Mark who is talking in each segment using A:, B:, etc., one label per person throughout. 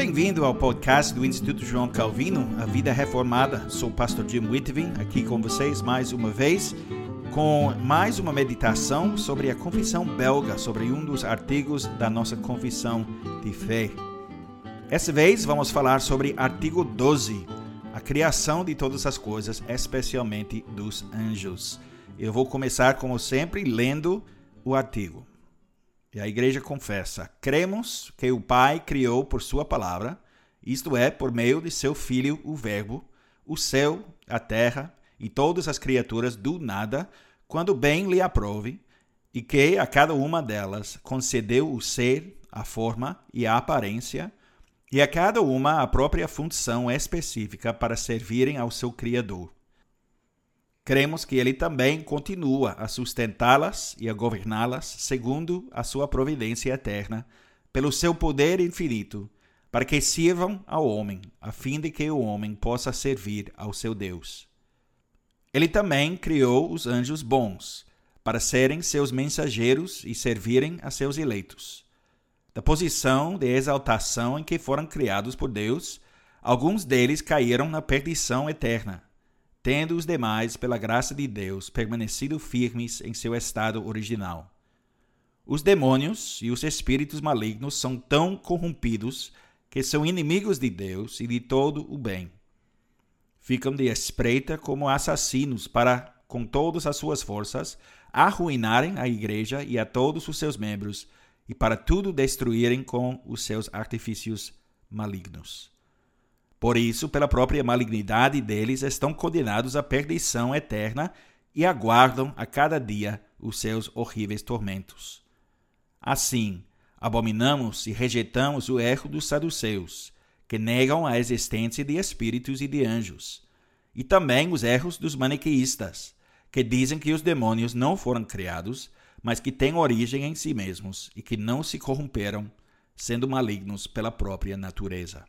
A: bem-vindo ao podcast do Instituto João Calvino, A Vida Reformada. Sou o pastor Jim Whitvin, aqui com vocês mais uma vez, com mais uma meditação sobre a confissão belga, sobre um dos artigos da nossa confissão de fé. Essa vez vamos falar sobre artigo 12, a criação de todas as coisas, especialmente dos anjos. Eu vou começar, como sempre, lendo o artigo. E a igreja confessa: cremos que o Pai criou por sua palavra, isto é, por meio de seu Filho, o Verbo, o céu, a terra e todas as criaturas do nada, quando bem lhe aprove, e que a cada uma delas concedeu o ser, a forma e a aparência, e a cada uma a própria função específica para servirem ao seu Criador cremos que ele também continua a sustentá-las e a governá-las segundo a sua providência eterna, pelo seu poder infinito, para que sirvam ao homem, a fim de que o homem possa servir ao seu Deus. Ele também criou os anjos bons, para serem seus mensageiros e servirem a seus eleitos. Da posição de exaltação em que foram criados por Deus, alguns deles caíram na perdição eterna tendo os demais, pela graça de Deus, permanecido firmes em seu estado original. Os demônios e os espíritos malignos são tão corrompidos que são inimigos de Deus e de todo o bem. Ficam de espreita como assassinos para, com todas as suas forças, arruinarem a igreja e a todos os seus membros e para tudo destruírem com os seus artifícios malignos. Por isso, pela própria malignidade deles, estão condenados à perdição eterna e aguardam a cada dia os seus horríveis tormentos. Assim, abominamos e rejeitamos o erro dos saduceus, que negam a existência de espíritos e de anjos, e também os erros dos maniqueístas, que dizem que os demônios não foram criados, mas que têm origem em si mesmos e que não se corromperam, sendo malignos pela própria natureza.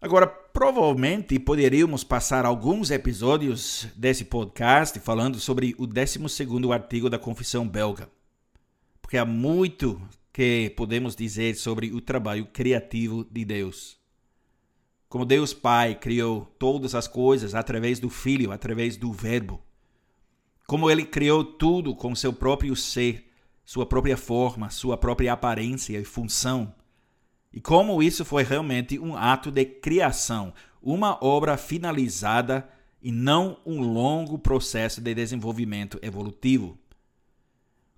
A: Agora, provavelmente poderíamos passar alguns episódios desse podcast falando sobre o 12 artigo da Confissão Belga, porque há muito que podemos dizer sobre o trabalho criativo de Deus. Como Deus Pai criou todas as coisas através do Filho, através do Verbo. Como ele criou tudo com seu próprio ser, sua própria forma, sua própria aparência e função e como isso foi realmente um ato de criação, uma obra finalizada e não um longo processo de desenvolvimento evolutivo.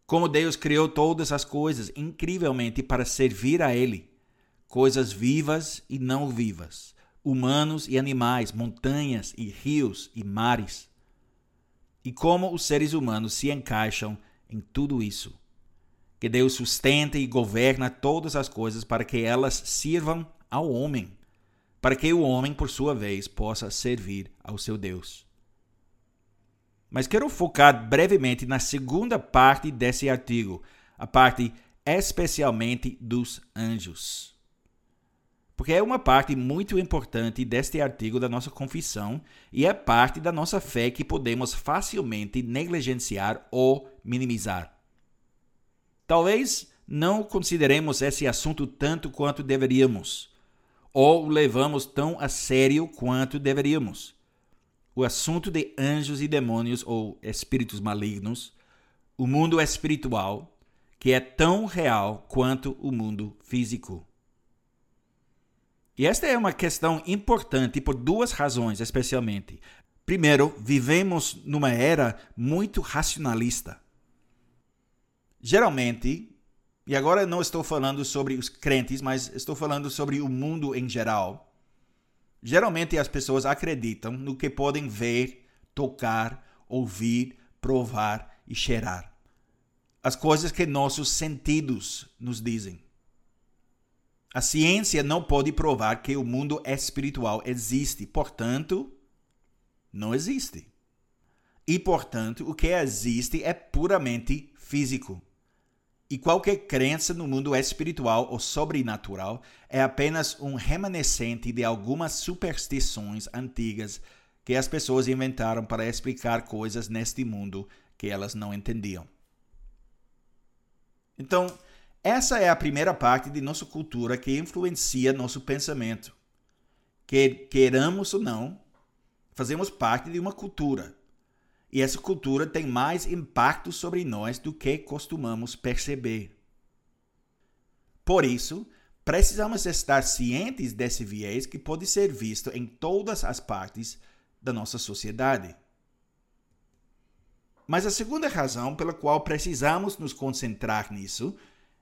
A: Como Deus criou todas as coisas incrivelmente para servir a Ele, coisas vivas e não vivas, humanos e animais, montanhas e rios e mares. E como os seres humanos se encaixam em tudo isso que Deus sustenta e governa todas as coisas para que elas sirvam ao homem, para que o homem, por sua vez, possa servir ao seu Deus. Mas quero focar brevemente na segunda parte desse artigo, a parte especialmente dos anjos. Porque é uma parte muito importante deste artigo da nossa confissão e é parte da nossa fé que podemos facilmente negligenciar ou minimizar. Talvez não consideremos esse assunto tanto quanto deveríamos, ou o levamos tão a sério quanto deveríamos. O assunto de anjos e demônios ou espíritos malignos, o mundo espiritual, que é tão real quanto o mundo físico. E esta é uma questão importante por duas razões, especialmente. Primeiro, vivemos numa era muito racionalista. Geralmente, e agora não estou falando sobre os crentes, mas estou falando sobre o mundo em geral. Geralmente as pessoas acreditam no que podem ver, tocar, ouvir, provar e cheirar. As coisas que nossos sentidos nos dizem. A ciência não pode provar que o mundo espiritual existe, portanto, não existe. E, portanto, o que existe é puramente físico. E qualquer crença no mundo espiritual ou sobrenatural é apenas um remanescente de algumas superstições antigas que as pessoas inventaram para explicar coisas neste mundo que elas não entendiam. Então, Essa é a primeira parte de nossa cultura que influencia nosso pensamento. Que queiramos ou não, fazemos parte de uma cultura. E essa cultura tem mais impacto sobre nós do que costumamos perceber. Por isso, precisamos estar cientes desse viés que pode ser visto em todas as partes da nossa sociedade. Mas a segunda razão pela qual precisamos nos concentrar nisso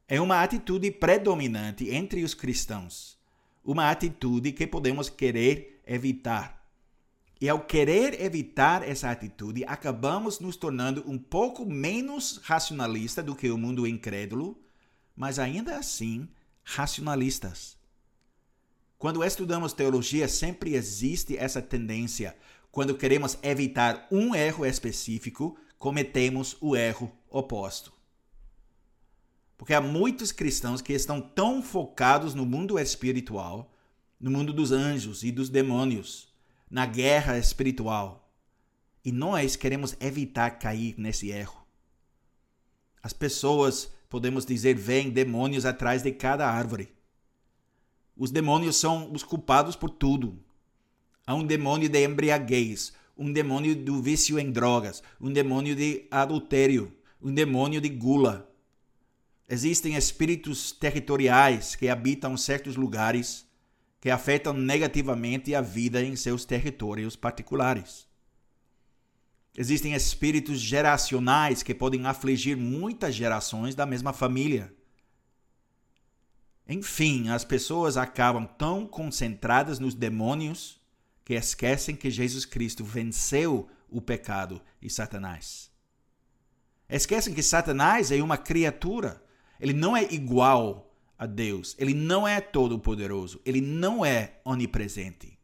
A: é uma atitude predominante entre os cristãos, uma atitude que podemos querer evitar. E ao querer evitar essa atitude, acabamos nos tornando um pouco menos racionalista do que o mundo incrédulo, mas ainda assim racionalistas. Quando estudamos teologia, sempre existe essa tendência. Quando queremos evitar um erro específico, cometemos o erro oposto. Porque há muitos cristãos que estão tão focados no mundo espiritual, no mundo dos anjos e dos demônios, na guerra espiritual. E nós queremos evitar cair nesse erro. As pessoas, podemos dizer, veem demônios atrás de cada árvore. Os demônios são os culpados por tudo. Há um demônio de embriaguez, um demônio do vício em drogas, um demônio de adultério, um demônio de gula, Existem espíritos territoriais que habitam certos lugares que afetam negativamente a vida em seus territórios particulares. Existem espíritos geracionais que podem afligir muitas gerações da mesma família. Enfim, as pessoas acabam tão concentradas nos demônios que esquecem que Jesus Cristo venceu o pecado e Satanás. Esquecem que Satanás é uma criatura ele não é igual a Deus. Ele não é todo-poderoso. Ele não é onipresente.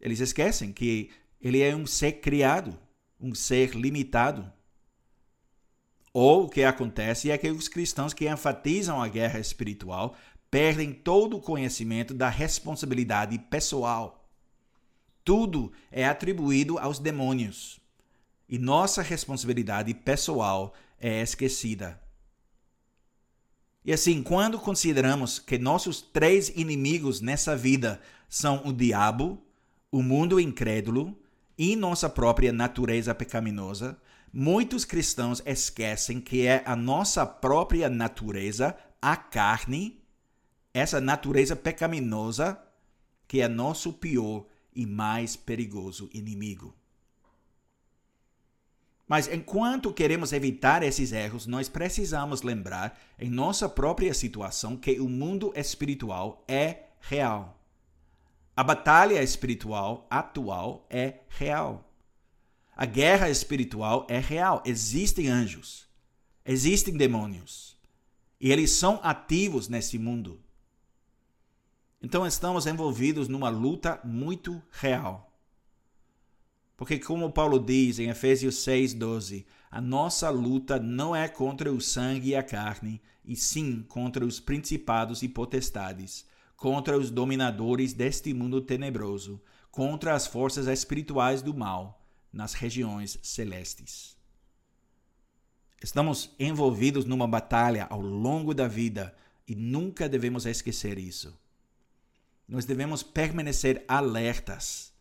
A: Eles esquecem que ele é um ser criado, um ser limitado. Ou o que acontece é que os cristãos que enfatizam a guerra espiritual perdem todo o conhecimento da responsabilidade pessoal. Tudo é atribuído aos demônios. E nossa responsabilidade pessoal é esquecida. E assim, quando consideramos que nossos três inimigos nessa vida são o diabo, o mundo incrédulo e nossa própria natureza pecaminosa, muitos cristãos esquecem que é a nossa própria natureza, a carne, essa natureza pecaminosa, que é nosso pior e mais perigoso inimigo. Mas enquanto queremos evitar esses erros, nós precisamos lembrar em nossa própria situação que o mundo espiritual é real. A batalha espiritual atual é real. A guerra espiritual é real. Existem anjos, existem demônios. E eles são ativos nesse mundo. Então estamos envolvidos numa luta muito real. Porque, como Paulo diz em Efésios 6,12, a nossa luta não é contra o sangue e a carne, e sim contra os principados e potestades, contra os dominadores deste mundo tenebroso, contra as forças espirituais do mal nas regiões celestes. Estamos envolvidos numa batalha ao longo da vida e nunca devemos esquecer isso. Nós devemos permanecer alertas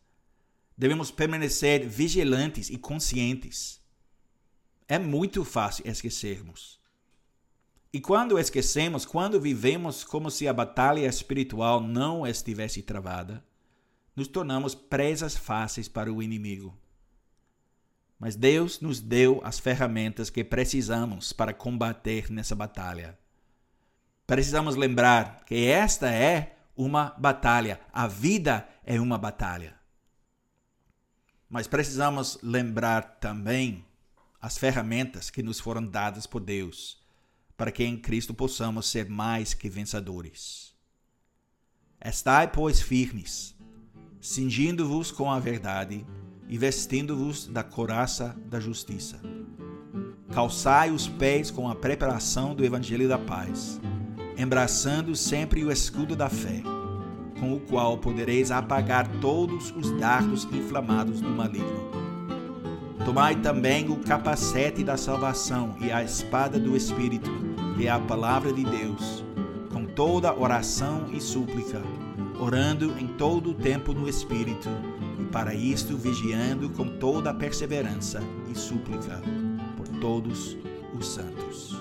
A: Devemos permanecer vigilantes e conscientes. É muito fácil esquecermos. E quando esquecemos, quando vivemos como se a batalha espiritual não estivesse travada, nos tornamos presas fáceis para o inimigo. Mas Deus nos deu as ferramentas que precisamos para combater nessa batalha. Precisamos lembrar que esta é uma batalha, a vida é uma batalha. Mas precisamos lembrar também as ferramentas que nos foram dadas por Deus para que em Cristo possamos ser mais que vencedores. Estai, pois, firmes, cingindo-vos com a verdade e vestindo-vos da coraça da justiça. Calçai os pés com a preparação do evangelho da paz, embraçando sempre o escudo da fé com o qual podereis apagar todos os dardos inflamados do maligno. Tomai também o capacete da salvação e a espada do Espírito, é a palavra de Deus, com toda oração e súplica, orando em todo o tempo no Espírito, e para isto vigiando com toda perseverança e súplica por todos os santos.